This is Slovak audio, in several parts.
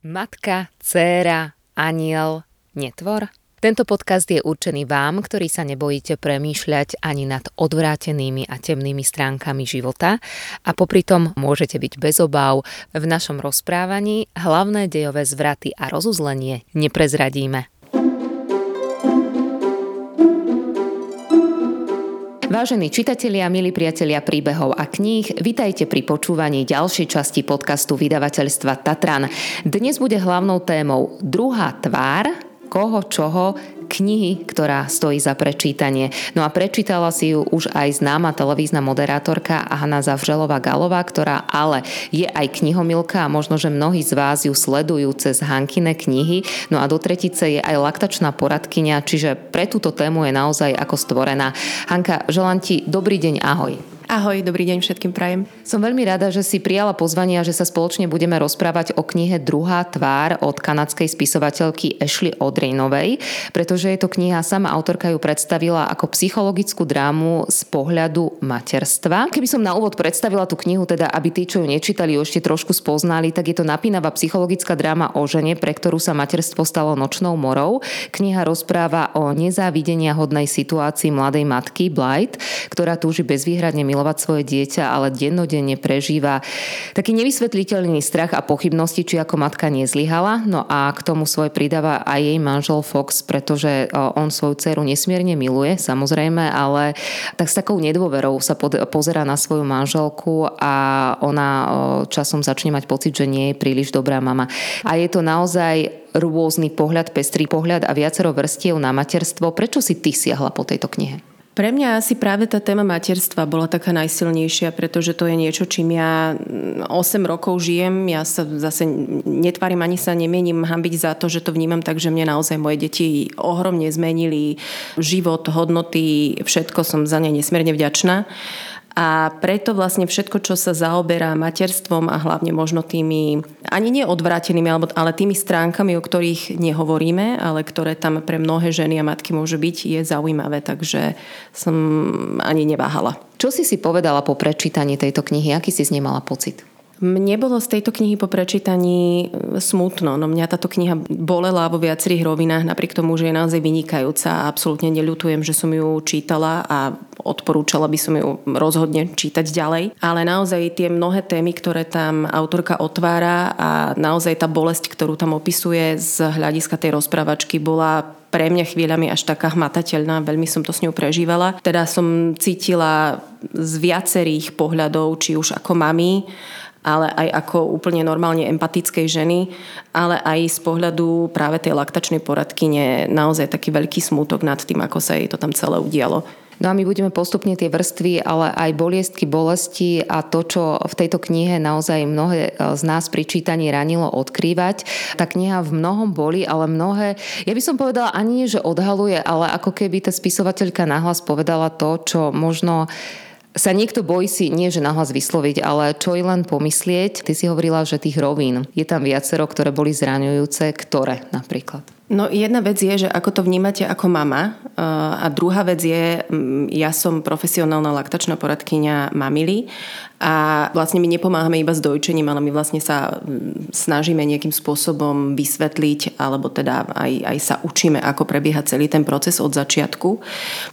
Matka, dcéra, aniel, netvor? Tento podcast je určený vám, ktorí sa nebojíte premýšľať ani nad odvrátenými a temnými stránkami života a popri tom môžete byť bez obav. V našom rozprávaní hlavné dejové zvraty a rozuzlenie neprezradíme. Vážení čitatelia, milí priatelia príbehov a kníh, vitajte pri počúvaní ďalšej časti podcastu vydavateľstva Tatran. Dnes bude hlavnou témou druhá tvár, koho, čoho, knihy, ktorá stojí za prečítanie. No a prečítala si ju už aj známa televízna moderátorka Hanna Zavželová Galová, ktorá ale je aj knihomilka a možno, že mnohí z vás ju sledujú cez Hankine knihy. No a do tretice je aj laktačná poradkynia, čiže pre túto tému je naozaj ako stvorená. Hanka, želám ti dobrý deň, ahoj. Ahoj, dobrý deň všetkým prajem. Som veľmi rada, že si prijala pozvanie a že sa spoločne budeme rozprávať o knihe Druhá tvár od kanadskej spisovateľky Ashley Odrinovej, pretože je to kniha, sama autorka ju predstavila ako psychologickú drámu z pohľadu materstva. Keby som na úvod predstavila tú knihu, teda aby tí, čo ju nečítali, ju ešte trošku spoznali, tak je to napínavá psychologická dráma o žene, pre ktorú sa materstvo stalo nočnou morou. Kniha rozpráva o nezávidenia hodnej situácii mladej matky Blight, ktorá túži bezvýhradne milovať svoje dieťa, ale dennodenne prežíva taký nevysvetliteľný strach a pochybnosti, či ako matka nezlyhala. No a k tomu svoj pridáva aj jej manžel Fox, pretože on svoju dceru nesmierne miluje, samozrejme, ale tak s takou nedôverou sa pod, pozera na svoju manželku a ona časom začne mať pocit, že nie je príliš dobrá mama. A je to naozaj rôzny pohľad, pestrý pohľad a viacero vrstiev na materstvo. Prečo si ty siahla po tejto knihe? Pre mňa asi práve tá téma materstva bola taká najsilnejšia, pretože to je niečo, čím ja 8 rokov žijem. Ja sa zase netvárim ani sa nemienim hambiť za to, že to vnímam tak, že mne naozaj moje deti ohromne zmenili život, hodnoty, všetko som za ne nesmierne vďačná. A preto vlastne všetko, čo sa zaoberá materstvom a hlavne možno tými, ani neodvrátenými, ale tými stránkami, o ktorých nehovoríme, ale ktoré tam pre mnohé ženy a matky môžu byť, je zaujímavé. Takže som ani neváhala. Čo si si povedala po prečítaní tejto knihy? Aký si z nej mala pocit? Mne bolo z tejto knihy po prečítaní e, smutno, no mňa táto kniha bolela vo viacerých rovinách, napriek tomu, že je naozaj vynikajúca a absolútne neľutujem, že som ju čítala a odporúčala by som ju rozhodne čítať ďalej. Ale naozaj tie mnohé témy, ktoré tam autorka otvára a naozaj tá bolesť, ktorú tam opisuje z hľadiska tej rozprávačky bola pre mňa chvíľami až taká hmatateľná, veľmi som to s ňou prežívala. Teda som cítila z viacerých pohľadov, či už ako mami, ale aj ako úplne normálne empatickej ženy, ale aj z pohľadu práve tej laktačnej poradkyne naozaj taký veľký smútok nad tým, ako sa jej to tam celé udialo. No a my budeme postupne tie vrstvy, ale aj boliestky, bolesti a to, čo v tejto knihe naozaj mnohé z nás pri čítaní ranilo odkrývať. Tá kniha v mnohom boli, ale mnohé, ja by som povedala ani nie, že odhaluje, ale ako keby tá spisovateľka nahlas povedala to, čo možno sa niekto bojí si, nie že nahlas vysloviť, ale čo i len pomyslieť. Ty si hovorila, že tých rovín je tam viacero, ktoré boli zraňujúce. Ktoré napríklad? No jedna vec je, že ako to vnímate ako mama a druhá vec je, ja som profesionálna laktačná poradkynia mamily a vlastne my nepomáhame iba s dojčením, ale my vlastne sa snažíme nejakým spôsobom vysvetliť alebo teda aj, aj sa učíme, ako prebieha celý ten proces od začiatku.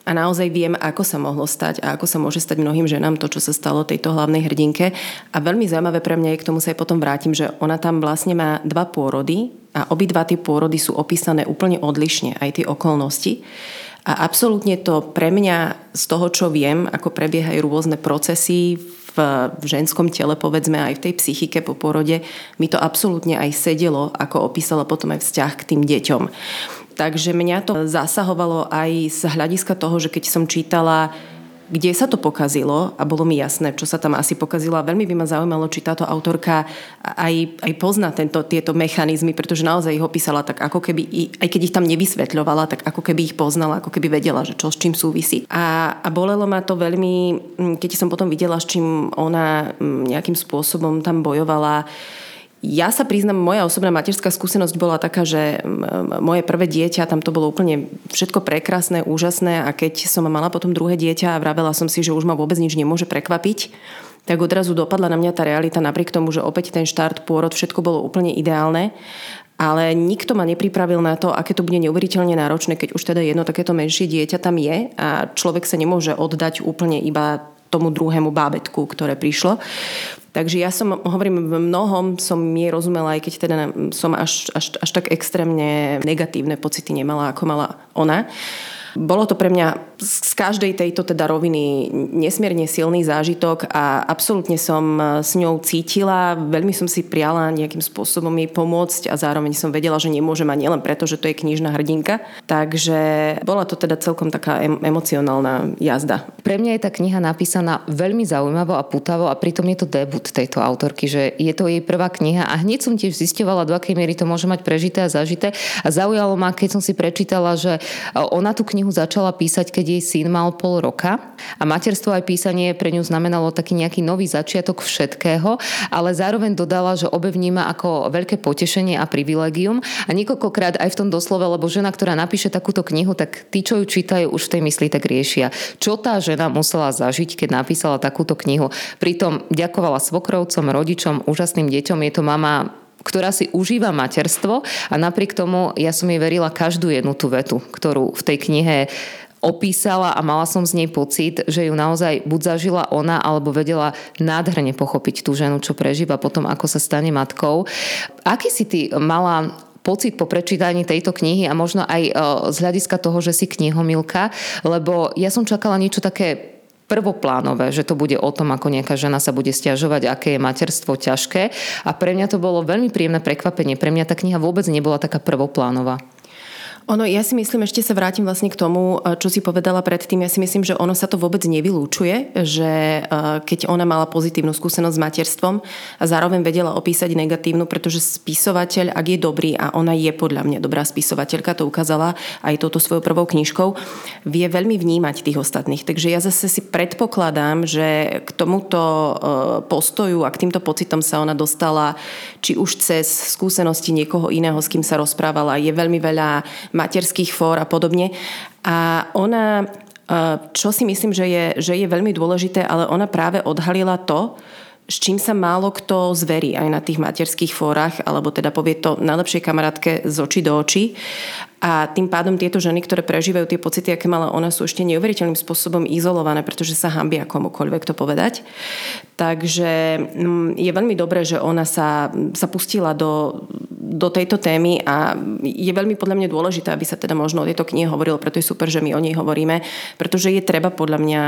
A naozaj viem, ako sa mohlo stať a ako sa môže stať mnohým ženám to, čo sa stalo tejto hlavnej hrdinke. A veľmi zaujímavé pre mňa je, k tomu sa aj potom vrátim, že ona tam vlastne má dva pôrody a obidva tie pôrody sú opísané úplne odlišne, aj tie okolnosti. A absolútne to pre mňa z toho, čo viem, ako prebiehajú rôzne procesy v, ženskom tele, povedzme aj v tej psychike po porode, mi to absolútne aj sedelo, ako opísala potom aj vzťah k tým deťom. Takže mňa to zasahovalo aj z hľadiska toho, že keď som čítala kde sa to pokazilo a bolo mi jasné, čo sa tam asi pokazilo a veľmi by ma zaujímalo, či táto autorka aj, aj pozná tento, tieto mechanizmy, pretože naozaj ich opísala tak ako keby, aj keď ich tam nevysvetľovala, tak ako keby ich poznala, ako keby vedela, že čo s čím súvisí. A, a bolelo ma to veľmi, keď som potom videla, s čím ona nejakým spôsobom tam bojovala, ja sa priznam, moja osobná materská skúsenosť bola taká, že moje prvé dieťa, tam to bolo úplne všetko prekrásne, úžasné a keď som mala potom druhé dieťa a vravela som si, že už ma vôbec nič nemôže prekvapiť, tak odrazu dopadla na mňa tá realita napriek tomu, že opäť ten štart, pôrod, všetko bolo úplne ideálne. Ale nikto ma nepripravil na to, aké to bude neuveriteľne náročné, keď už teda jedno takéto menšie dieťa tam je a človek sa nemôže oddať úplne iba tomu druhému bábetku, ktoré prišlo. Takže ja som, hovorím, v mnohom som mi rozumela, aj keď teda som až, až, až tak extrémne negatívne pocity nemala, ako mala ona. Bolo to pre mňa z každej tejto teda roviny nesmierne silný zážitok a absolútne som s ňou cítila, veľmi som si priala nejakým spôsobom jej pomôcť a zároveň som vedela, že nemôžem ani len preto, že to je knižná hrdinka. Takže bola to teda celkom taká emocionálna jazda. Pre mňa je tá kniha napísaná veľmi zaujímavo a putavo a pritom je to debut tejto autorky, že je to jej prvá kniha a hneď som tiež zistovala, do akej miery to môže mať prežité a zažité a zaujalo ma, keď som si prečítala, že ona tú knihu knihu začala písať, keď jej syn mal pol roka a materstvo aj písanie pre ňu znamenalo taký nejaký nový začiatok všetkého, ale zároveň dodala, že obe vníma ako veľké potešenie a privilegium a niekoľkokrát aj v tom doslove, lebo žena, ktorá napíše takúto knihu, tak tí, čo ju čítajú, už v tej mysli tak riešia. Čo tá žena musela zažiť, keď napísala takúto knihu. Pritom ďakovala svokrovcom, rodičom, úžasným deťom. Je to mama ktorá si užíva materstvo a napriek tomu ja som jej verila každú jednu tú vetu, ktorú v tej knihe opísala a mala som z nej pocit, že ju naozaj buď zažila ona, alebo vedela nádherne pochopiť tú ženu, čo prežíva potom, ako sa stane matkou. Aký si ty mala pocit po prečítaní tejto knihy a možno aj e, z hľadiska toho, že si knihomilka, lebo ja som čakala niečo také prvoplánové, že to bude o tom, ako nejaká žena sa bude stiažovať, aké je materstvo ťažké. A pre mňa to bolo veľmi príjemné prekvapenie. Pre mňa tá kniha vôbec nebola taká prvoplánová. Ono, ja si myslím, ešte sa vrátim vlastne k tomu, eh, čo si povedala predtým. Ja si myslím, že ono sa to vôbec nevylúčuje, že eh, keď ona mala pozitívnu skúsenosť s materstvom a zároveň vedela opísať negatívnu, pretože spisovateľ, ak je dobrý a ona je podľa mňa dobrá spisovateľka, to ukázala aj touto svojou prvou knižkou, vie veľmi vnímať tých ostatných. Takže ja zase si predpokladám, že k tomuto eh, postoju a k týmto pocitom sa ona dostala či už cez skúsenosti niekoho iného, s kým sa rozprávala. Je veľmi veľa materských fór a podobne. A ona, e, čo si myslím, že je, že je veľmi dôležité, ale ona práve odhalila to, s čím sa málo kto zverí aj na tých materských fórach, alebo teda povie to najlepšej kamarátke z očí do očí. A tým pádom tieto ženy, ktoré prežívajú tie pocity, aké mala ona, sú ešte neuveriteľným spôsobom izolované, pretože sa hambia komukoľvek to povedať. Takže mm, je veľmi dobré, že ona sa, sa pustila do, do tejto témy a je veľmi podľa mňa dôležité, aby sa teda možno o tejto knihe hovorilo, preto je super, že my o nej hovoríme, pretože je treba podľa mňa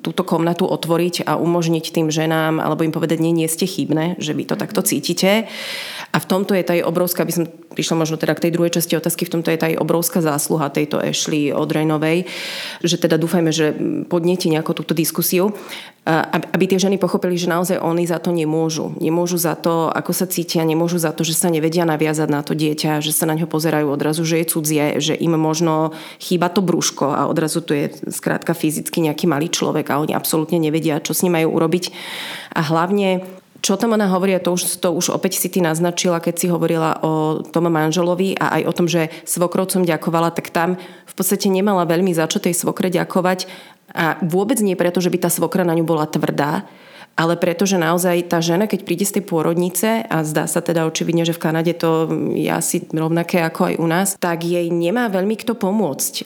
túto komnatu otvoriť a umožniť tým ženám, alebo im povedať, nie, nie ste chybné, že vy to takto cítite. A v tomto je tá obrovská, aby som prišla možno teda k tej druhej časti otázky, v tomto je tá obrovská zásluha tejto Ashley Odrejnovej, že teda dúfajme, že podnieti nejakú túto diskusiu, aby tie ženy pochopili, že naozaj oni za to nemôžu. Nemôžu za to, ako sa cítia, nemôžu za to, že sa nevedia naviazať na to dieťa, že sa na ňo pozerajú odrazu, že je cudzie, že im možno chýba to brúško a odrazu tu je skrátka fyzicky nejaký malý človek a oni absolútne nevedia, čo s ním majú urobiť. A hlavne čo tam ona hovorí, a to už, to už opäť si ty naznačila, keď si hovorila o tom manželovi a aj o tom, že svokrovcom ďakovala, tak tam v podstate nemala veľmi za čo tej svokre ďakovať. A vôbec nie preto, že by tá svokra na ňu bola tvrdá, ale pretože naozaj tá žena, keď príde z tej pôrodnice a zdá sa teda očividne, že v Kanade to je asi rovnaké ako aj u nás, tak jej nemá veľmi kto pomôcť. E,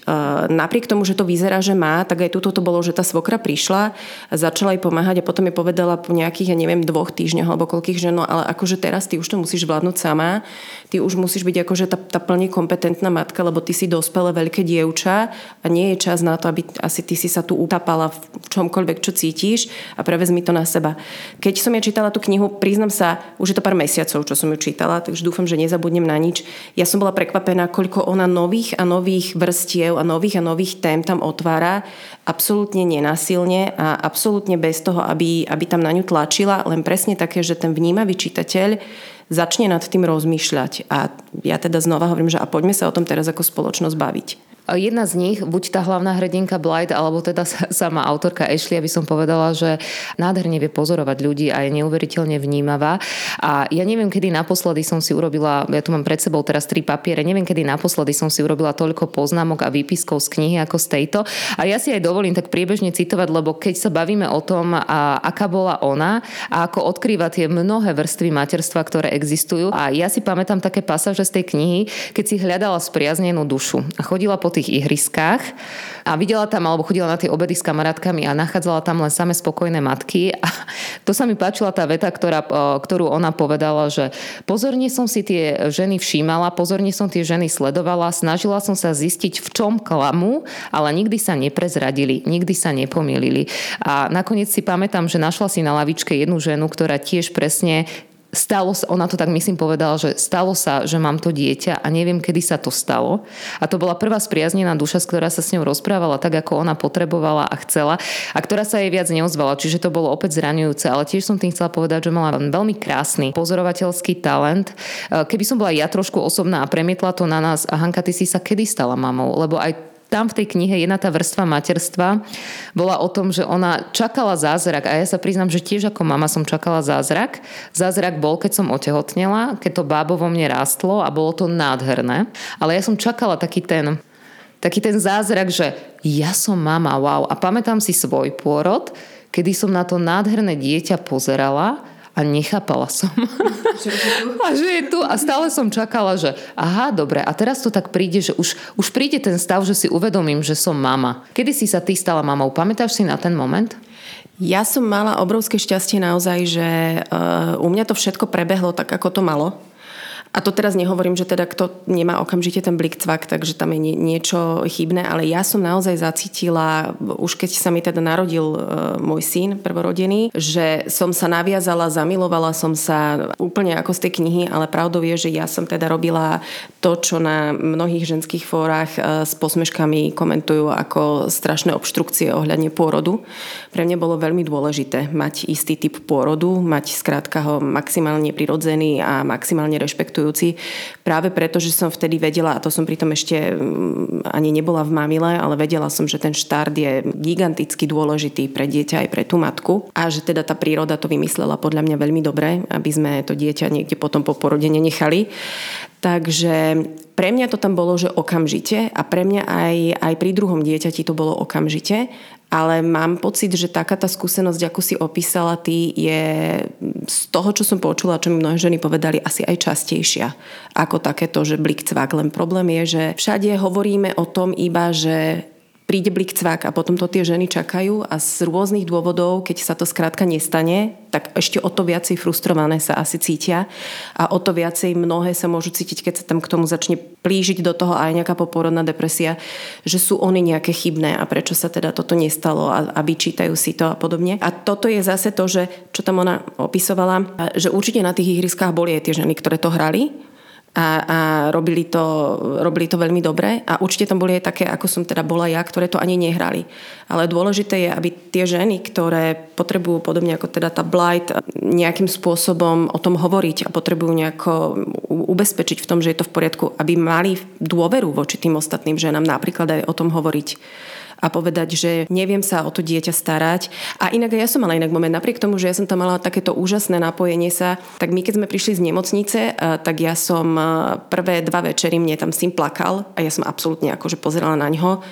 napriek tomu, že to vyzerá, že má, tak aj tuto to bolo, že tá svokra prišla, začala jej pomáhať a potom jej povedala po nejakých, ja neviem, dvoch týždňoch alebo koľkých žen, no ale akože teraz ty už to musíš vládnuť sama, ty už musíš byť akože tá, tá plne kompetentná matka, lebo ty si dospelé veľké dievča a nie je čas na to, aby asi ty si sa tu utapala v čomkoľvek, čo cítiš a prevezmi to na seba seba. Keď som ja čítala tú knihu, priznam sa, už je to pár mesiacov, čo som ju čítala, takže dúfam, že nezabudnem na nič. Ja som bola prekvapená, koľko ona nových a nových vrstiev a nových a nových tém tam otvára, absolútne nenasilne a absolútne bez toho, aby, aby tam na ňu tlačila, len presne také, že ten vnímavý čitateľ začne nad tým rozmýšľať. A ja teda znova hovorím, že a poďme sa o tom teraz ako spoločnosť baviť. Jedna z nich, buď tá hlavná hrdinka Blight, alebo teda sama autorka Ashley, aby som povedala, že nádherne vie pozorovať ľudí a je neuveriteľne vnímavá. A ja neviem, kedy naposledy som si urobila, ja tu mám pred sebou teraz tri papiere, neviem, kedy naposledy som si urobila toľko poznámok a výpiskov z knihy ako z tejto. A ja si aj dovolím tak priebežne citovať, lebo keď sa bavíme o tom, a aká bola ona a ako odkrýva tie mnohé vrstvy materstva, ktoré existujú. A ja si pamätám také pasáže z tej knihy, keď si hľadala spriaznenú dušu a chodila po tých ihriskách a videla tam, alebo chodila na tie obedy s kamarátkami a nachádzala tam len same spokojné matky. A to sa mi páčila tá veta, ktorá, ktorú ona povedala, že pozorne som si tie ženy všímala, pozorne som tie ženy sledovala, snažila som sa zistiť, v čom klamu, ale nikdy sa neprezradili, nikdy sa nepomýlili. A nakoniec si pamätám, že našla si na lavičke jednu ženu, ktorá tiež presne stalo sa, ona to tak myslím povedala, že stalo sa, že mám to dieťa a neviem, kedy sa to stalo. A to bola prvá spriaznená duša, ktorá sa s ňou rozprávala tak, ako ona potrebovala a chcela a ktorá sa jej viac neozvala. Čiže to bolo opäť zraňujúce, ale tiež som tým chcela povedať, že mala veľmi krásny pozorovateľský talent. Keby som bola ja trošku osobná a premietla to na nás, a Hanka, ty si sa kedy stala mamou? Lebo aj tam v tej knihe jedna tá vrstva materstva bola o tom, že ona čakala zázrak a ja sa priznám, že tiež ako mama som čakala zázrak. Zázrak bol, keď som otehotnela, keď to bábo vo mne rástlo a bolo to nádherné. Ale ja som čakala taký ten, taký ten zázrak, že ja som mama, wow. A pamätám si svoj pôrod, kedy som na to nádherné dieťa pozerala a nechápala som. A že je tu a stále som čakala, že aha, dobre, a teraz to tak príde, že už, už príde ten stav, že si uvedomím, že som mama. Kedy si sa ty stala mamou? Pamätáš si na ten moment? Ja som mala obrovské šťastie naozaj, že uh, u mňa to všetko prebehlo tak, ako to malo. A to teraz nehovorím, že teda kto nemá okamžite ten blik cvak, takže tam je niečo chybné, ale ja som naozaj zacítila, už keď sa mi teda narodil e, môj syn prvorodený, že som sa naviazala, zamilovala som sa úplne ako z tej knihy, ale pravdou je, že ja som teda robila to, čo na mnohých ženských fórach e, s posmeškami komentujú ako strašné obštrukcie ohľadne pôrodu. Pre mňa bolo veľmi dôležité mať istý typ pôrodu, mať skrátka ho maximálne prirodzený a maximálne rešpektujúci akceptujúci práve preto, že som vtedy vedela, a to som pritom ešte mm, ani nebola v mamile, ale vedela som, že ten štart je giganticky dôležitý pre dieťa aj pre tú matku a že teda tá príroda to vymyslela podľa mňa veľmi dobre, aby sme to dieťa niekde potom po porode nenechali. Takže pre mňa to tam bolo, že okamžite a pre mňa aj, aj pri druhom dieťati to bolo okamžite ale mám pocit, že taká tá skúsenosť, ako si opísala ty, je z toho, čo som počula, čo mi mnohé ženy povedali, asi aj častejšia ako takéto, že blik cvak. Len problém je, že všade hovoríme o tom iba, že príde blik cvak a potom to tie ženy čakajú a z rôznych dôvodov, keď sa to skrátka nestane, tak ešte o to viacej frustrované sa asi cítia a o to viacej mnohé sa môžu cítiť, keď sa tam k tomu začne plížiť do toho aj nejaká poporodná depresia, že sú oni nejaké chybné a prečo sa teda toto nestalo a, a vyčítajú si to a podobne. A toto je zase to, že čo tam ona opisovala, že určite na tých ihriskách boli aj tie ženy, ktoré to hrali, a, a robili, to, robili to veľmi dobre a určite tam boli aj také, ako som teda bola ja, ktoré to ani nehrali. Ale dôležité je, aby tie ženy, ktoré potrebujú podobne ako teda tá blight nejakým spôsobom o tom hovoriť a potrebujú nejako ubezpečiť v tom, že je to v poriadku, aby mali dôveru voči tým ostatným ženám napríklad aj o tom hovoriť a povedať, že neviem sa o to dieťa starať. A inak ja som mala inak moment, napriek tomu, že ja som tam mala takéto úžasné napojenie sa, tak my keď sme prišli z nemocnice, tak ja som prvé dva večery, mne tam syn plakal a ja som absolútne akože pozerala na ňo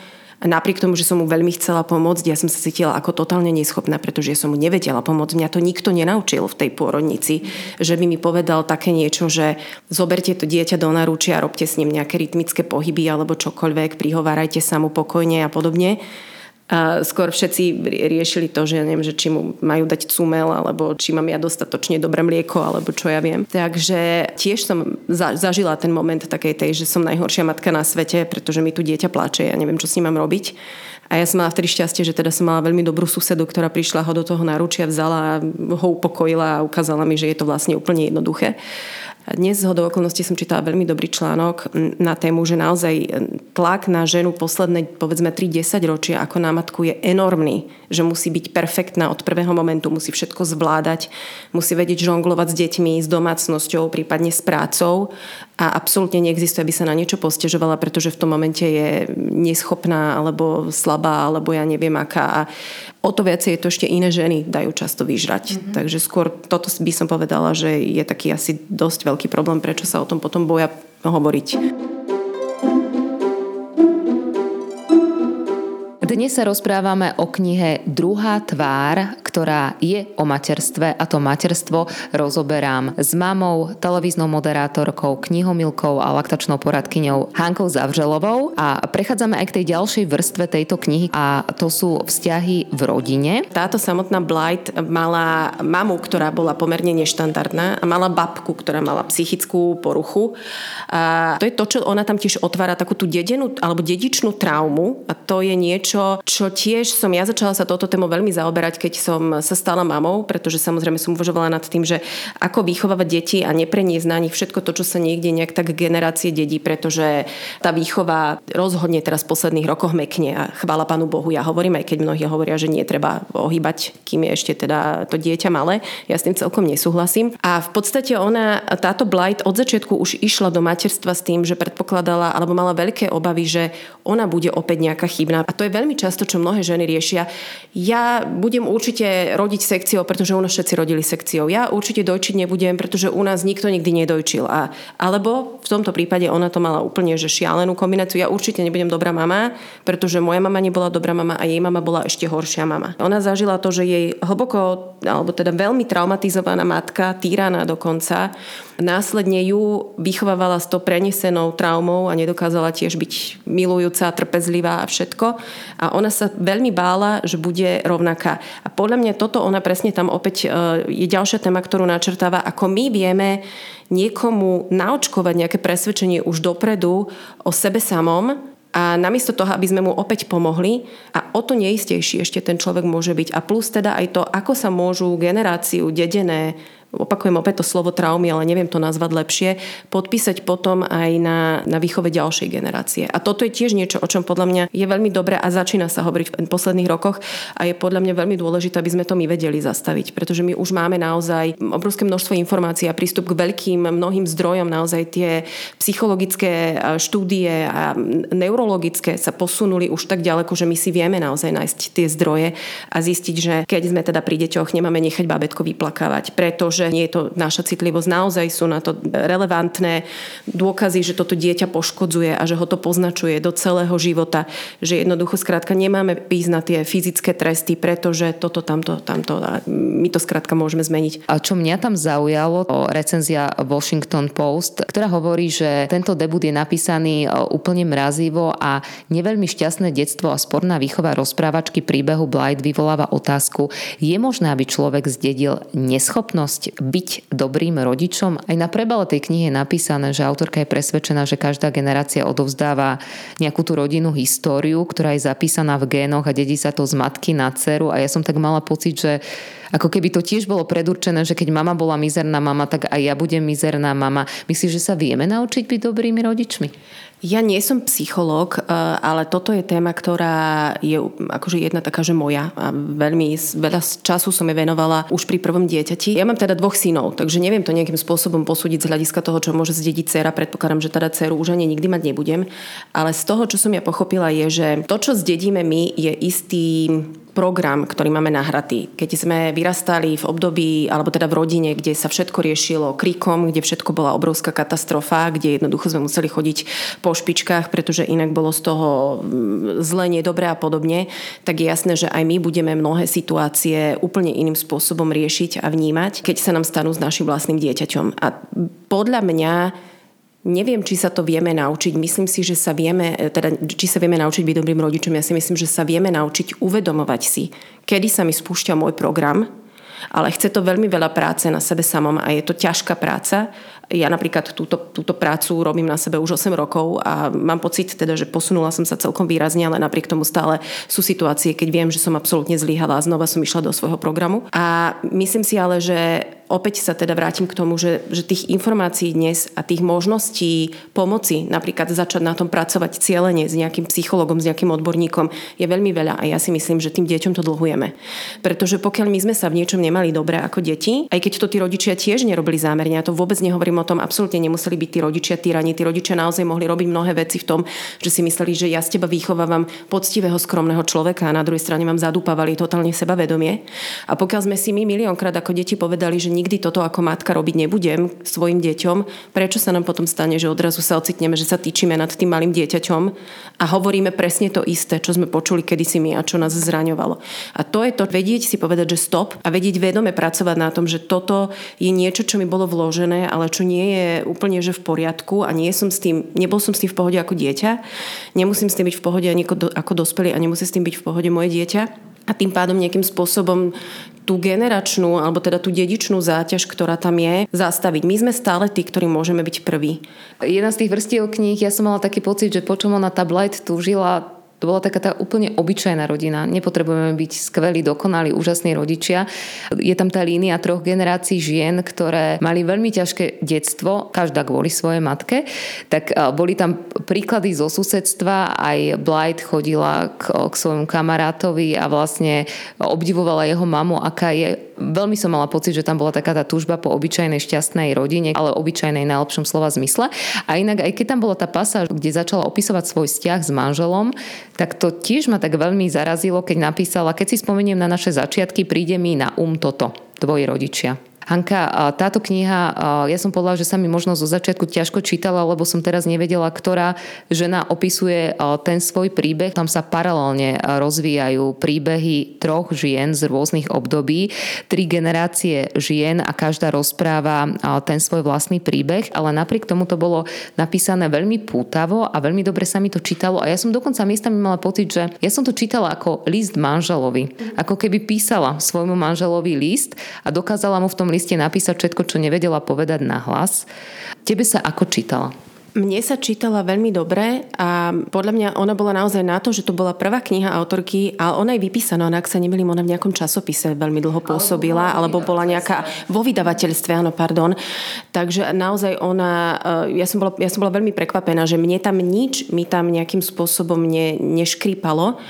napriek tomu, že som mu veľmi chcela pomôcť, ja som sa cítila ako totálne neschopná, pretože som mu nevedela pomôcť. Mňa to nikto nenaučil v tej pôrodnici, že by mi povedal také niečo, že zoberte to dieťa do naručia robte s ním nejaké rytmické pohyby alebo čokoľvek, prihovárajte sa mu pokojne a podobne. Skôr všetci riešili to, že neviem, že či mu majú dať cumel, alebo či mám ja dostatočne dobré mlieko, alebo čo ja viem. Takže tiež som za, zažila ten moment takej tej, že som najhoršia matka na svete, pretože mi tu dieťa plače, ja neviem, čo s ním mám robiť. A ja som mala vtedy šťastie, že teda som mala veľmi dobrú susedu, ktorá prišla ho do toho náručia, vzala, ho upokojila a ukázala mi, že je to vlastne úplne jednoduché. Dnes z okolností som čítala veľmi dobrý článok na tému, že naozaj tlak na ženu posledné povedzme 3-10 ročia ako na matku je enormný, že musí byť perfektná od prvého momentu, musí všetko zvládať, musí vedieť žonglovať s deťmi, s domácnosťou, prípadne s prácou a absolútne neexistuje, aby sa na niečo postežovala, pretože v tom momente je neschopná alebo slabá, alebo ja neviem aká. A o to viacej je to ešte iné ženy dajú často vyžrať. Mm-hmm. Takže skôr toto by som povedala, že je taký asi dosť veľký problém, prečo sa o tom potom boja hovoriť. Dnes sa rozprávame o knihe Druhá tvár, ktorá je o materstve a to materstvo rozoberám s mamou, televíznou moderátorkou, knihomilkou a laktačnou poradkyňou Hankou Zavželovou a prechádzame aj k tej ďalšej vrstve tejto knihy a to sú vzťahy v rodine. Táto samotná Blight mala mamu, ktorá bola pomerne neštandardná a mala babku, ktorá mala psychickú poruchu. A to je to, čo ona tam tiež otvára takú tú dedenú alebo dedičnú traumu a to je niečo, čo tiež som ja začala sa toto tému veľmi zaoberať, keď som sa stala mamou, pretože samozrejme som uvažovala nad tým, že ako vychovávať deti a nepreniesť na nich všetko to, čo sa niekde nejak tak generácie dedí, pretože tá výchova rozhodne teraz v posledných rokoch mekne a chvála Pánu Bohu. Ja hovorím, aj keď mnohí hovoria, že nie treba ohýbať, kým je ešte teda to dieťa malé. Ja s tým celkom nesúhlasím. A v podstate ona, táto Blight od začiatku už išla do materstva s tým, že predpokladala alebo mala veľké obavy, že ona bude opäť nejaká chybná. A to je veľmi často, čo mnohé ženy riešia. Ja budem určite rodiť sekciou, pretože u nás všetci rodili sekciou. Ja určite dojčiť nebudem, pretože u nás nikto nikdy nedojčil. A, alebo v tomto prípade ona to mala úplne že šialenú kombináciu. Ja určite nebudem dobrá mama, pretože moja mama nebola dobrá mama a jej mama bola ešte horšia mama. Ona zažila to, že jej hlboko, alebo teda veľmi traumatizovaná matka, týraná dokonca, následne ju vychovávala s to prenesenou traumou a nedokázala tiež byť milujúca, trpezlivá a všetko a ona sa veľmi bála, že bude rovnaká. A podľa mňa toto ona presne tam opäť e, je ďalšia téma, ktorú načrtáva, ako my vieme niekomu naočkovať nejaké presvedčenie už dopredu o sebe samom, a namiesto toho, aby sme mu opäť pomohli a o to neistejší ešte ten človek môže byť. A plus teda aj to, ako sa môžu generáciu dedené opakujem opäť to slovo traumy, ale neviem to nazvať lepšie, podpísať potom aj na, na výchove ďalšej generácie. A toto je tiež niečo, o čom podľa mňa je veľmi dobré a začína sa hovoriť v posledných rokoch a je podľa mňa veľmi dôležité, aby sme to my vedeli zastaviť, pretože my už máme naozaj obrovské množstvo informácií a prístup k veľkým mnohým zdrojom, naozaj tie psychologické štúdie a neurologické sa posunuli už tak ďaleko, že my si vieme naozaj nájsť tie zdroje a zistiť, že keď sme teda pri deťoch, nemáme nechať bábetko vyplakávať, pretože že nie je to naša citlivosť. Naozaj sú na to relevantné dôkazy, že toto dieťa poškodzuje a že ho to poznačuje do celého života. Že jednoducho skrátka nemáme ísť na tie fyzické tresty, pretože toto, tamto, tamto a my to skrátka môžeme zmeniť. A čo mňa tam zaujalo, recenzia Washington Post, ktorá hovorí, že tento debut je napísaný úplne mrazivo a neveľmi šťastné detstvo a sporná výchova rozprávačky príbehu Blight vyvoláva otázku, je možné, aby človek zdedil neschopnosť byť dobrým rodičom. Aj na prebale tej knihy je napísané, že autorka je presvedčená, že každá generácia odovzdáva nejakú tú rodinnú históriu, ktorá je zapísaná v génoch a dedí sa to z matky na dceru. A ja som tak mala pocit, že ako keby to tiež bolo predurčené, že keď mama bola mizerná mama, tak aj ja budem mizerná mama. Myslíš, že sa vieme naučiť byť dobrými rodičmi? Ja nie som psychológ, eh, ale toto je téma, ktorá je akože jedna taká, že moja. A veľmi veľa času som je venovala už pri prvom dieťati. Ja mám teda dvoch synov, takže neviem to nejakým spôsobom posúdiť z hľadiska toho, čo môže zdediť dcera. Predpokladám, že teda dceru už ani nikdy mať nebudem. Ale z toho, čo som ja pochopila, je, že to, čo zdedíme my, je istý program, ktorý máme nahratý. Keď sme vyrastali v období, alebo teda v rodine, kde sa všetko riešilo krikom, kde všetko bola obrovská katastrofa, kde jednoducho sme museli chodiť po špičkách, pretože inak bolo z toho mm, zle, nedobre a podobne, tak je jasné, že aj my budeme mnohé situácie úplne iným spôsobom riešiť a vnímať, keď sa nám stanú s našim vlastným dieťaťom. A podľa mňa Neviem, či sa to vieme naučiť. Myslím si, že sa vieme, teda, či sa vieme naučiť byť dobrým rodičom. Ja si myslím, že sa vieme naučiť uvedomovať si, kedy sa mi spúšťa môj program, ale chce to veľmi veľa práce na sebe samom a je to ťažká práca. Ja napríklad túto, túto prácu robím na sebe už 8 rokov a mám pocit teda, že posunula som sa celkom výrazne, ale napriek tomu stále sú situácie, keď viem, že som absolútne zlyhala a znova som išla do svojho programu. A myslím si ale, že opäť sa teda vrátim k tomu, že, že tých informácií dnes a tých možností pomoci, napríklad začať na tom pracovať cieľene s nejakým psychologom, s nejakým odborníkom, je veľmi veľa a ja si myslím, že tým deťom to dlhujeme. Pretože pokiaľ my sme sa v niečom nemali dobre ako deti, aj keď to tí rodičia tiež nerobili zámerne, ja to vôbec nehovorím o tom, absolútne nemuseli byť tí rodičia týrani, tí rodičia naozaj mohli robiť mnohé veci v tom, že si mysleli, že ja z teba vychovávam poctivého, skromného človeka a na druhej strane vám zadúpavali totálne sebavedomie. A pokiaľ sme si my miliónkrát ako deti povedali, že nikdy toto ako matka robiť nebudem svojim deťom, prečo sa nám potom stane, že odrazu sa ocitneme, že sa týčime nad tým malým dieťaťom a hovoríme presne to isté, čo sme počuli kedysi my a čo nás zraňovalo. A to je to vedieť si povedať, že stop a vedieť vedome pracovať na tom, že toto je niečo, čo mi bolo vložené, ale čo nie je úplne že v poriadku a nie som s tým, nebol som s tým v pohode ako dieťa, nemusím s tým byť v pohode ako, ako dospelý a nemusí s tým byť v pohode moje dieťa a tým pádom nejakým spôsobom tú generačnú, alebo teda tú dedičnú záťaž, ktorá tam je, zastaviť. My sme stále tí, ktorí môžeme byť prví. Jedna z tých vrstiev kníh, ja som mala taký pocit, že počom ona tá Blight túžila to bola taká tá úplne obyčajná rodina. Nepotrebujeme byť skvelí, dokonalí, úžasní rodičia. Je tam tá línia troch generácií žien, ktoré mali veľmi ťažké detstvo, každá kvôli svojej matke. Tak boli tam príklady zo susedstva. Aj Blight chodila k, k svojmu kamarátovi a vlastne obdivovala jeho mamu, aká je veľmi som mala pocit, že tam bola taká tá túžba po obyčajnej šťastnej rodine, ale obyčajnej najlepšom slova zmysle. A inak, aj keď tam bola tá pasáž, kde začala opisovať svoj vzťah s manželom, tak to tiež ma tak veľmi zarazilo, keď napísala, keď si spomeniem na naše začiatky, príde mi na um toto, tvoji rodičia. Hanka, táto kniha, ja som povedala, že sa mi možno zo začiatku ťažko čítala, lebo som teraz nevedela, ktorá žena opisuje ten svoj príbeh. Tam sa paralelne rozvíjajú príbehy troch žien z rôznych období, tri generácie žien a každá rozpráva ten svoj vlastný príbeh, ale napriek tomu to bolo napísané veľmi pútavo a veľmi dobre sa mi to čítalo. A ja som dokonca miestami mala pocit, že ja som to čítala ako list manželovi, ako keby písala svojmu manželovi list a dokázala mu v tom liste napísať všetko, čo nevedela povedať na hlas. Tebe sa ako čítala? Mne sa čítala veľmi dobre a podľa mňa ona bola naozaj na to, že to bola prvá kniha autorky a ona je vypísaná, ona ak sa nemýlim, ona v nejakom časopise veľmi dlho pôsobila, alebo bola nejaká vo vydavateľstve, áno, pardon. Takže naozaj ona, eh, ja som bola, ja som bola veľmi prekvapená, že mne tam nič mi tam nejakým spôsobom ne, neškrípalo.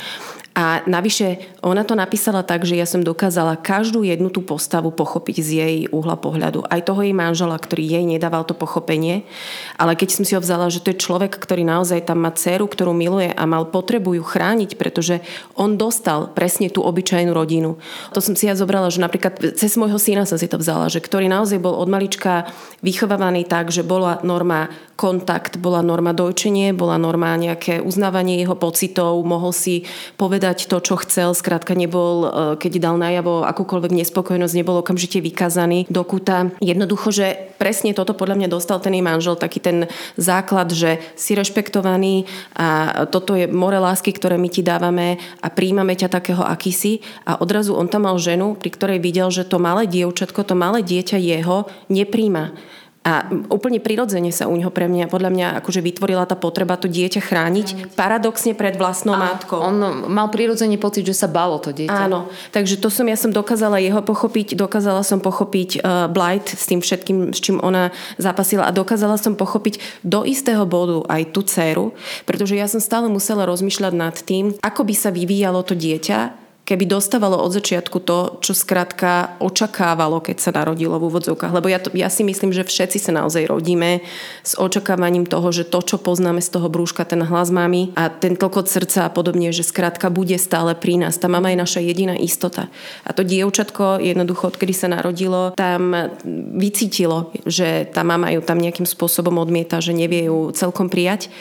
A navyše ona to napísala tak, že ja som dokázala každú jednu tú postavu pochopiť z jej uhla pohľadu. Aj toho jej manžela, ktorý jej nedával to pochopenie. Ale keď som si ho vzala, že to je človek, ktorý naozaj tam má dceru, ktorú miluje a mal potrebu ju chrániť, pretože on dostal presne tú obyčajnú rodinu. To som si ja zobrala, že napríklad cez môjho syna som si to vzala, že ktorý naozaj bol od malička vychovávaný tak, že bola norma kontakt, bola norma dojčenie, bola norma nejaké uznávanie jeho pocitov, mohol si povedať to, čo chcel, skrátka nebol, e, keď dal najavo akúkoľvek nespokojnosť, nebol okamžite vykazaný do kuta. Jednoducho, že presne toto podľa mňa dostal ten jej manžel, taký ten základ, že si rešpektovaný a toto je more lásky, ktoré my ti dávame a príjmame ťa takého, aký si. A odrazu on tam mal ženu, pri ktorej videl, že to malé dievčatko, to malé dieťa jeho nepríjma a úplne prirodzene sa u neho pre mňa, podľa mňa akože vytvorila tá potreba to dieťa chrániť paradoxne pred vlastnou a matkou. On mal prirodzene pocit, že sa balo to dieťa. Áno, takže to som, ja som dokázala jeho pochopiť, dokázala som pochopiť uh, Blight s tým všetkým, s čím ona zapasila a dokázala som pochopiť do istého bodu aj tú dceru, pretože ja som stále musela rozmýšľať nad tým, ako by sa vyvíjalo to dieťa, keby dostávalo od začiatku to, čo skrátka očakávalo, keď sa narodilo v úvodzovkách. Lebo ja, to, ja si myslím, že všetci sa naozaj rodíme s očakávaním toho, že to, čo poznáme z toho brúška, ten hlas mami a ten tlkot srdca a podobne, že skrátka bude stále pri nás. Tá mama je naša jediná istota. A to dievčatko jednoducho, odkedy sa narodilo, tam vycítilo, že tá mama ju tam nejakým spôsobom odmieta, že nevie ju celkom prijať.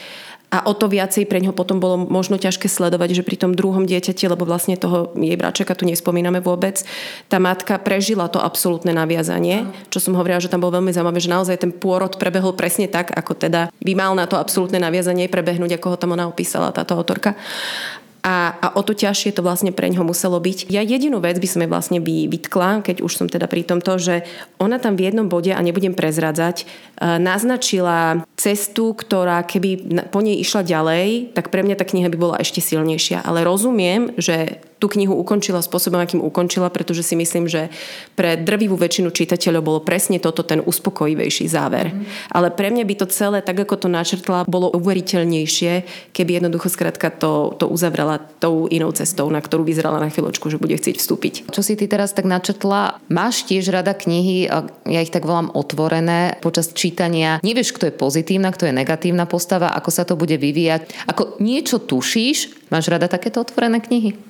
A o to viacej pre ňo potom bolo možno ťažké sledovať, že pri tom druhom dieťati, lebo vlastne toho jej bračeka tu nespomíname vôbec, tá matka prežila to absolútne naviazanie, čo som hovorila, že tam bolo veľmi zaujímavé, že naozaj ten pôrod prebehol presne tak, ako teda by mal na to absolútne naviazanie prebehnúť, ako ho tam ona opísala, táto autorka. A, a o to ťažšie to vlastne pre ňoho muselo byť. Ja jedinú vec by som jej vlastne by vytkla, keď už som teda pri tomto, že ona tam v jednom bode, a nebudem prezradzať, e, naznačila cestu, ktorá keby po nej išla ďalej, tak pre mňa tá kniha by bola ešte silnejšia. Ale rozumiem, že tú knihu ukončila spôsobom, akým ukončila, pretože si myslím, že pre drvivú väčšinu čitateľov bolo presne toto ten uspokojivejší záver. Mm. Ale pre mňa by to celé, tak ako to načrtla, bolo uveriteľnejšie, keby jednoducho skrátka to, to uzavrela tou inou cestou, na ktorú vyzerala na chvíľočku, že bude chcieť vstúpiť. Čo si ty teraz tak načrtla, máš tiež rada knihy, ja ich tak volám otvorené, počas čítania nevieš, kto je pozitívna, kto je negatívna postava, ako sa to bude vyvíjať. Ako niečo tušíš, máš rada takéto otvorené knihy?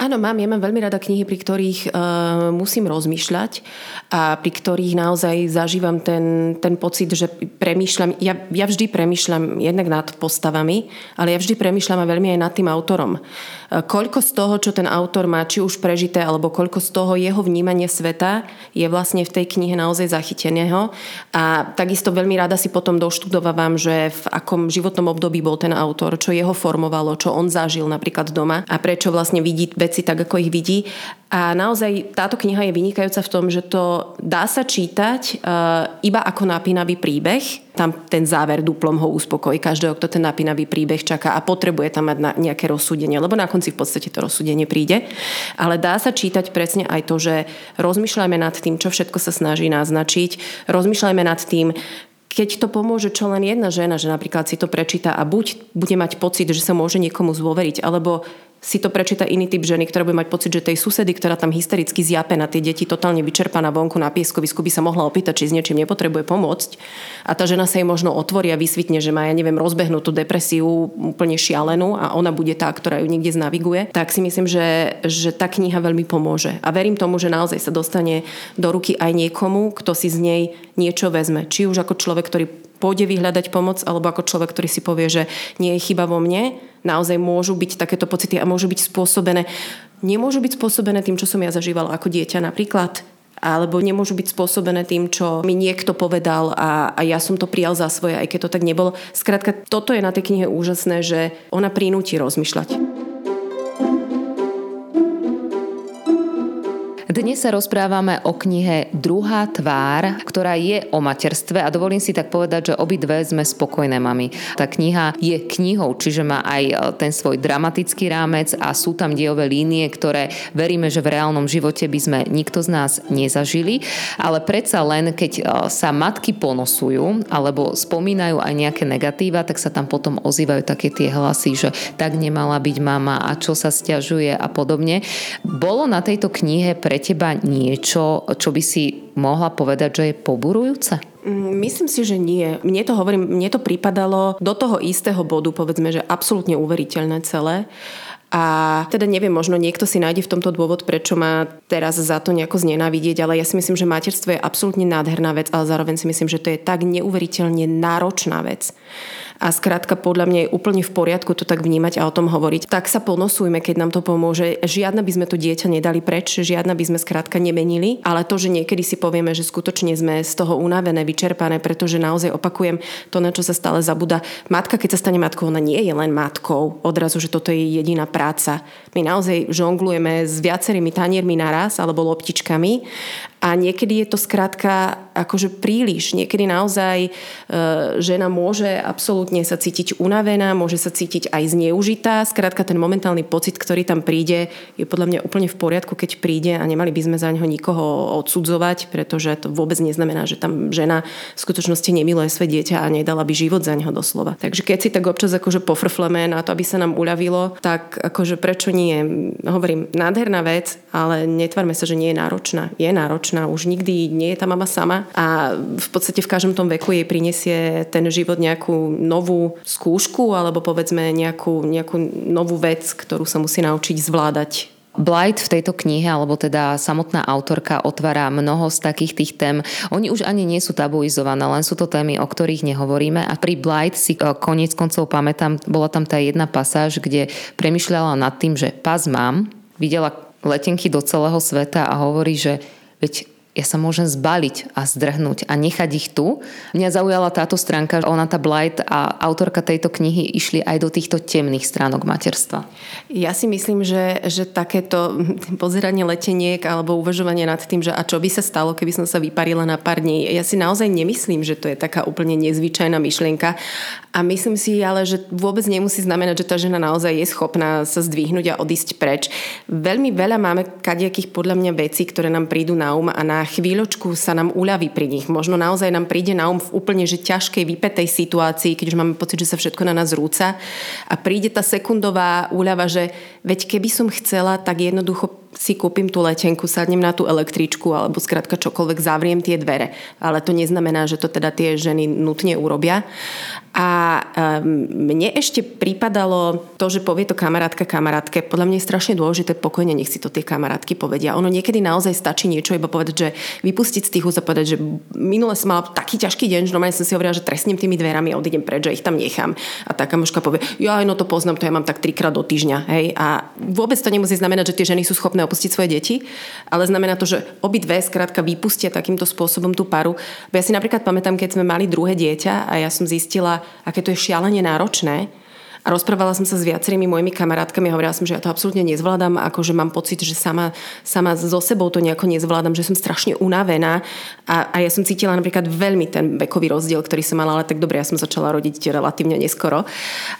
Áno, mám. Ja mám veľmi rada knihy, pri ktorých uh, musím rozmýšľať a pri ktorých naozaj zažívam ten, ten pocit, že premýšľam. Ja, ja vždy premýšľam jednak nad postavami, ale ja vždy premýšľam a veľmi aj nad tým autorom. Uh, koľko z toho, čo ten autor má, či už prežité, alebo koľko z toho jeho vnímania sveta je vlastne v tej knihe naozaj zachyteného. A takisto veľmi rada si potom doštudovávam, že v akom životnom období bol ten autor, čo jeho formovalo, čo on zažil napríklad doma a prečo vlastne vidí veci tak, ako ich vidí. A naozaj táto kniha je vynikajúca v tom, že to dá sa čítať uh, iba ako napínavý príbeh. Tam ten záver duplom ho uspokojí každého, kto ten napínavý príbeh čaká a potrebuje tam mať nejaké rozsúdenie, lebo na konci v podstate to rozsúdenie príde. Ale dá sa čítať presne aj to, že rozmýšľajme nad tým, čo všetko sa snaží naznačiť, rozmýšľajme nad tým, keď to pomôže čo len jedna žena, že napríklad si to prečíta a buď bude mať pocit, že sa môže niekomu zvoveriť, alebo si to prečíta iný typ ženy, ktorá bude mať pocit, že tej susedy, ktorá tam hystericky zjape na tie deti, totálne vyčerpaná vonku na pieskovisku, by sa mohla opýtať, či s niečím nepotrebuje pomôcť. A tá žena sa jej možno otvorí a vysvitne, že má, ja neviem, rozbehnutú depresiu úplne šialenú a ona bude tá, ktorá ju niekde znaviguje. Tak si myslím, že, že tá kniha veľmi pomôže. A verím tomu, že naozaj sa dostane do ruky aj niekomu, kto si z nej niečo vezme. Či už ako človek, ktorý pôjde vyhľadať pomoc, alebo ako človek, ktorý si povie, že nie je chyba vo mne, naozaj môžu byť takéto pocity a môžu byť spôsobené. Nemôžu byť spôsobené tým, čo som ja zažívala ako dieťa napríklad, alebo nemôžu byť spôsobené tým, čo mi niekto povedal a, a ja som to prijal za svoje, aj keď to tak nebolo. Skrátka, toto je na tej knihe úžasné, že ona prinúti rozmýšľať. Dnes sa rozprávame o knihe Druhá tvár, ktorá je o materstve a dovolím si tak povedať, že obidve sme spokojné mami. Tá kniha je knihou, čiže má aj e, ten svoj dramatický rámec a sú tam dielové línie, ktoré veríme, že v reálnom živote by sme nikto z nás nezažili, ale predsa len, keď e, sa matky ponosujú alebo spomínajú aj nejaké negatíva, tak sa tam potom ozývajú také tie hlasy, že tak nemala byť mama a čo sa stiažuje a podobne. Bolo na tejto knihe pre teba niečo, čo by si mohla povedať, že je poburujúce? Mm, myslím si, že nie. Mne to hovorím, mne to pripadalo do toho istého bodu, povedzme, že absolútne uveriteľné celé. A teda neviem, možno niekto si nájde v tomto dôvod, prečo má teraz za to nejako znenávidieť, ale ja si myslím, že materstvo je absolútne nádherná vec, ale zároveň si myslím, že to je tak neuveriteľne náročná vec a skrátka podľa mňa je úplne v poriadku to tak vnímať a o tom hovoriť. Tak sa ponosujme, keď nám to pomôže. Žiadna by sme to dieťa nedali preč, žiadna by sme skrátka nemenili, ale to, že niekedy si povieme, že skutočne sme z toho unavené, vyčerpané, pretože naozaj opakujem to, na čo sa stále zabúda. Matka, keď sa stane matkou, ona nie je len matkou, odrazu, že toto je jediná práca. My naozaj žonglujeme s viacerými taniermi naraz alebo loptičkami a niekedy je to skrátka akože príliš. Niekedy naozaj e, žena môže absolútne sa cítiť unavená, môže sa cítiť aj zneužitá. Skrátka ten momentálny pocit, ktorý tam príde, je podľa mňa úplne v poriadku, keď príde a nemali by sme za neho nikoho odsudzovať, pretože to vôbec neznamená, že tam žena v skutočnosti nemiluje svoje dieťa a nedala by život za neho doslova. Takže keď si tak občas akože pofrfleme na to, aby sa nám uľavilo, tak akože prečo nie? Hovorím, nádherná vec, ale netvarme sa, že nie je náročná. Je náročná náročná, už nikdy nie je tá mama sama a v podstate v každom tom veku jej prinesie ten život nejakú novú skúšku alebo povedzme nejakú, nejakú novú vec, ktorú sa musí naučiť zvládať Blight v tejto knihe, alebo teda samotná autorka otvára mnoho z takých tých tém. Oni už ani nie sú tabuizované, len sú to témy, o ktorých nehovoríme. A pri Blight si e, koniec koncov pamätám, bola tam tá jedna pasáž, kde premyšľala nad tým, že pas mám, videla letenky do celého sveta a hovorí, že Veď ja sa môžem zbaliť a zdrhnúť a nechať ich tu. Mňa zaujala táto stránka, ona tá Blight a autorka tejto knihy išli aj do týchto temných stránok materstva. Ja si myslím, že, že takéto pozeranie leteniek alebo uvažovanie nad tým, že a čo by sa stalo, keby som sa vyparila na pár dní, ja si naozaj nemyslím, že to je taká úplne nezvyčajná myšlienka a myslím si ale, že vôbec nemusí znamenať, že tá žena naozaj je schopná sa zdvihnúť a odísť preč. Veľmi veľa máme kadejakých podľa mňa vecí, ktoré nám prídu na um a na chvíľočku sa nám uľaví pri nich. Možno naozaj nám príde na um v úplne že ťažkej, vypetej situácii, keď už máme pocit, že sa všetko na nás rúca a príde tá sekundová úľava, že veď keby som chcela, tak jednoducho si kúpim tú letenku, sadnem na tú električku alebo skrátka čokoľvek, zavriem tie dvere. Ale to neznamená, že to teda tie ženy nutne urobia. A mne ešte prípadalo to, že povie to kamarátka kamarátke. Podľa mňa je strašne dôležité pokojne, nech si to tie kamarátky povedia. Ono niekedy naozaj stačí niečo iba povedať, že vypustiť z tých a povedať, že minule som mala taký ťažký deň, že normálne som si hovorila, že trestnem tými dverami a odídem preč, že ich tam nechám. A tá kamoška povie, ja no to poznám, to ja mám tak trikrát do týždňa. Hej? A vôbec to nemusí znamenať, že tie ženy sú schopné opustiť svoje deti, ale znamená to, že obidve skrátka vypustia takýmto spôsobom tú paru. Ja si napríklad pamätám, keď sme mali druhé dieťa a ja som zistila, aké to je šialene náročné, a rozprávala som sa s viacerými mojimi kamarátkami a hovorila som, že ja to absolútne nezvládam, ako že mám pocit, že sama, sama so sebou to nejako nezvládam, že som strašne unavená a, a ja som cítila napríklad veľmi ten vekový rozdiel, ktorý som mala, ale tak dobre, ja som začala rodiť relatívne neskoro.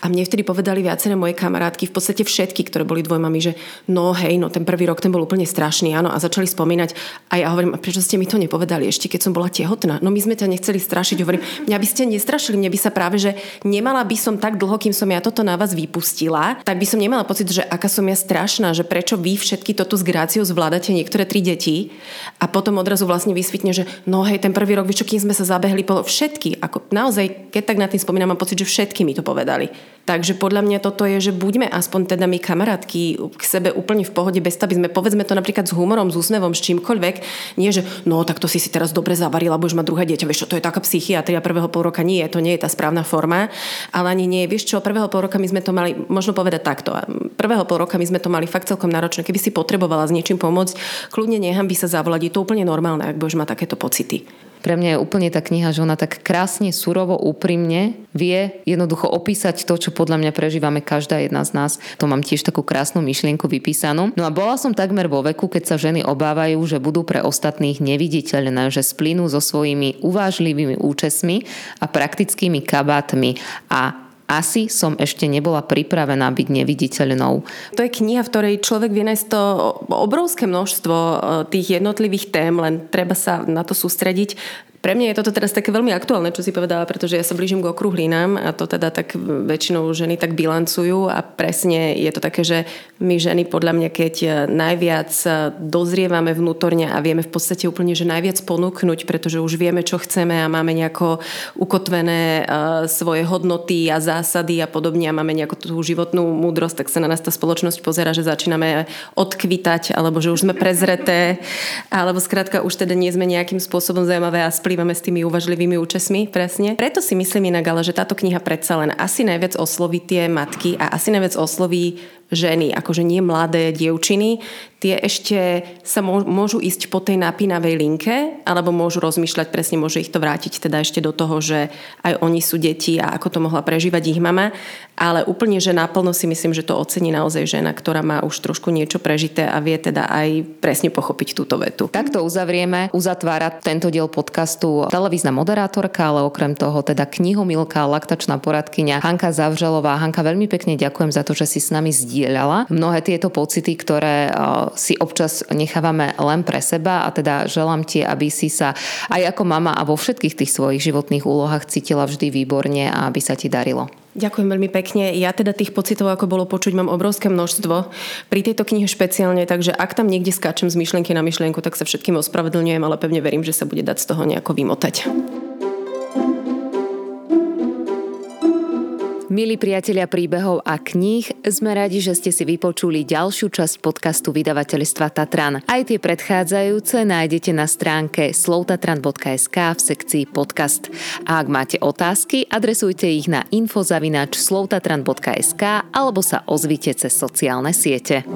A mne vtedy povedali viaceré moje kamarátky, v podstate všetky, ktoré boli dvojmami, že no hej, no ten prvý rok ten bol úplne strašný, áno, a začali spomínať. A ja hovorím, a prečo ste mi to nepovedali ešte, keď som bola tehotná? No my sme ťa nechceli strašiť, hovorím, mňa by ste nestrašili, mne by sa práve, že nemala by som tak dlho, kým som ja to toto na vás vypustila, tak by som nemala pocit, že aká som ja strašná, že prečo vy všetky toto s gráciou zvládate niektoré tri deti a potom odrazu vlastne vysvetne, že no hej, ten prvý rok, vieš čo, kým sme sa zabehli, po všetky, ako naozaj, keď tak na tým spomínam, mám pocit, že všetky mi to povedali. Takže podľa mňa toto je, že buďme aspoň teda my kamarátky k sebe úplne v pohode, bez aby sme povedzme to napríklad s humorom, s úsmevom, s čímkoľvek. Nie, že no tak to si si teraz dobre zavarila, budeš mať druhé dieťa, vieš čo, to je taká psychiatria prvého pol roka. Nie, to nie je tá správna forma, ale ani nie. Vieš čo, prvého pol roka my sme to mali, možno povedať takto, prvého pol roka my sme to mali fakt celkom náročné. Keby si potrebovala s niečím pomôcť, kľudne nechám by sa zavolať. Je to úplne normálne, ak budeš mať takéto pocity. Pre mňa je úplne tá kniha, že ona tak krásne, surovo, úprimne vie jednoducho opísať to, čo podľa mňa prežívame každá jedna z nás. To mám tiež takú krásnu myšlienku vypísanú. No a bola som takmer vo veku, keď sa ženy obávajú, že budú pre ostatných neviditeľné, že splynú so svojimi uvážlivými účesmi a praktickými kabátmi a asi som ešte nebola pripravená byť neviditeľnou. To je kniha, v ktorej človek vie nájsť to obrovské množstvo e, tých jednotlivých tém, len treba sa na to sústrediť. Pre mňa je toto teraz také veľmi aktuálne, čo si povedala, pretože ja sa blížim k okruhlinám a to teda tak väčšinou ženy tak bilancujú a presne je to také, že my ženy podľa mňa, keď najviac dozrievame vnútorne a vieme v podstate úplne, že najviac ponúknuť, pretože už vieme, čo chceme a máme nejako ukotvené svoje hodnoty a zásady a podobne a máme nejakú tú životnú múdrosť, tak sa na nás tá spoločnosť pozera, že začíname odkvitať alebo že už sme prezreté alebo skrátka už teda nie sme nejakým spôsobom zaujímavé a vplývame s tými uvažlivými účesmi, presne. Preto si myslím inak, ale že táto kniha predsa len asi najviac osloví tie matky a asi najviac osloví ženy, akože nie mladé dievčiny, tie ešte sa môžu ísť po tej napínavej linke, alebo môžu rozmýšľať, presne môže ich to vrátiť teda ešte do toho, že aj oni sú deti a ako to mohla prežívať ich mama. Ale úplne, že naplno si myslím, že to ocení naozaj žena, ktorá má už trošku niečo prežité a vie teda aj presne pochopiť túto vetu. Takto uzavrieme, uzatvára tento diel podcastu televízna moderátorka, ale okrem toho teda knihomilka, laktačná poradkyňa Hanka Zavželová. Hanka, veľmi pekne ďakujem za to, že si s nami zdieľala mnohé tieto pocity, ktoré si občas nechávame len pre seba a teda želám ti, aby si sa aj ako mama a vo všetkých tých svojich životných úlohách cítila vždy výborne a aby sa ti darilo. Ďakujem veľmi pekne. Ja teda tých pocitov, ako bolo počuť, mám obrovské množstvo. Pri tejto knihe špeciálne, takže ak tam niekde skáčem z myšlienky na myšlienku, tak sa všetkým ospravedlňujem, ale pevne verím, že sa bude dať z toho nejako vymotať. Milí priatelia príbehov a kníh, sme radi, že ste si vypočuli ďalšiu časť podcastu vydavateľstva Tatran. Aj tie predchádzajúce nájdete na stránke slovtatran.sk v sekcii podcast. A ak máte otázky, adresujte ich na infozavinač slovtatran.sk alebo sa ozvite cez sociálne siete.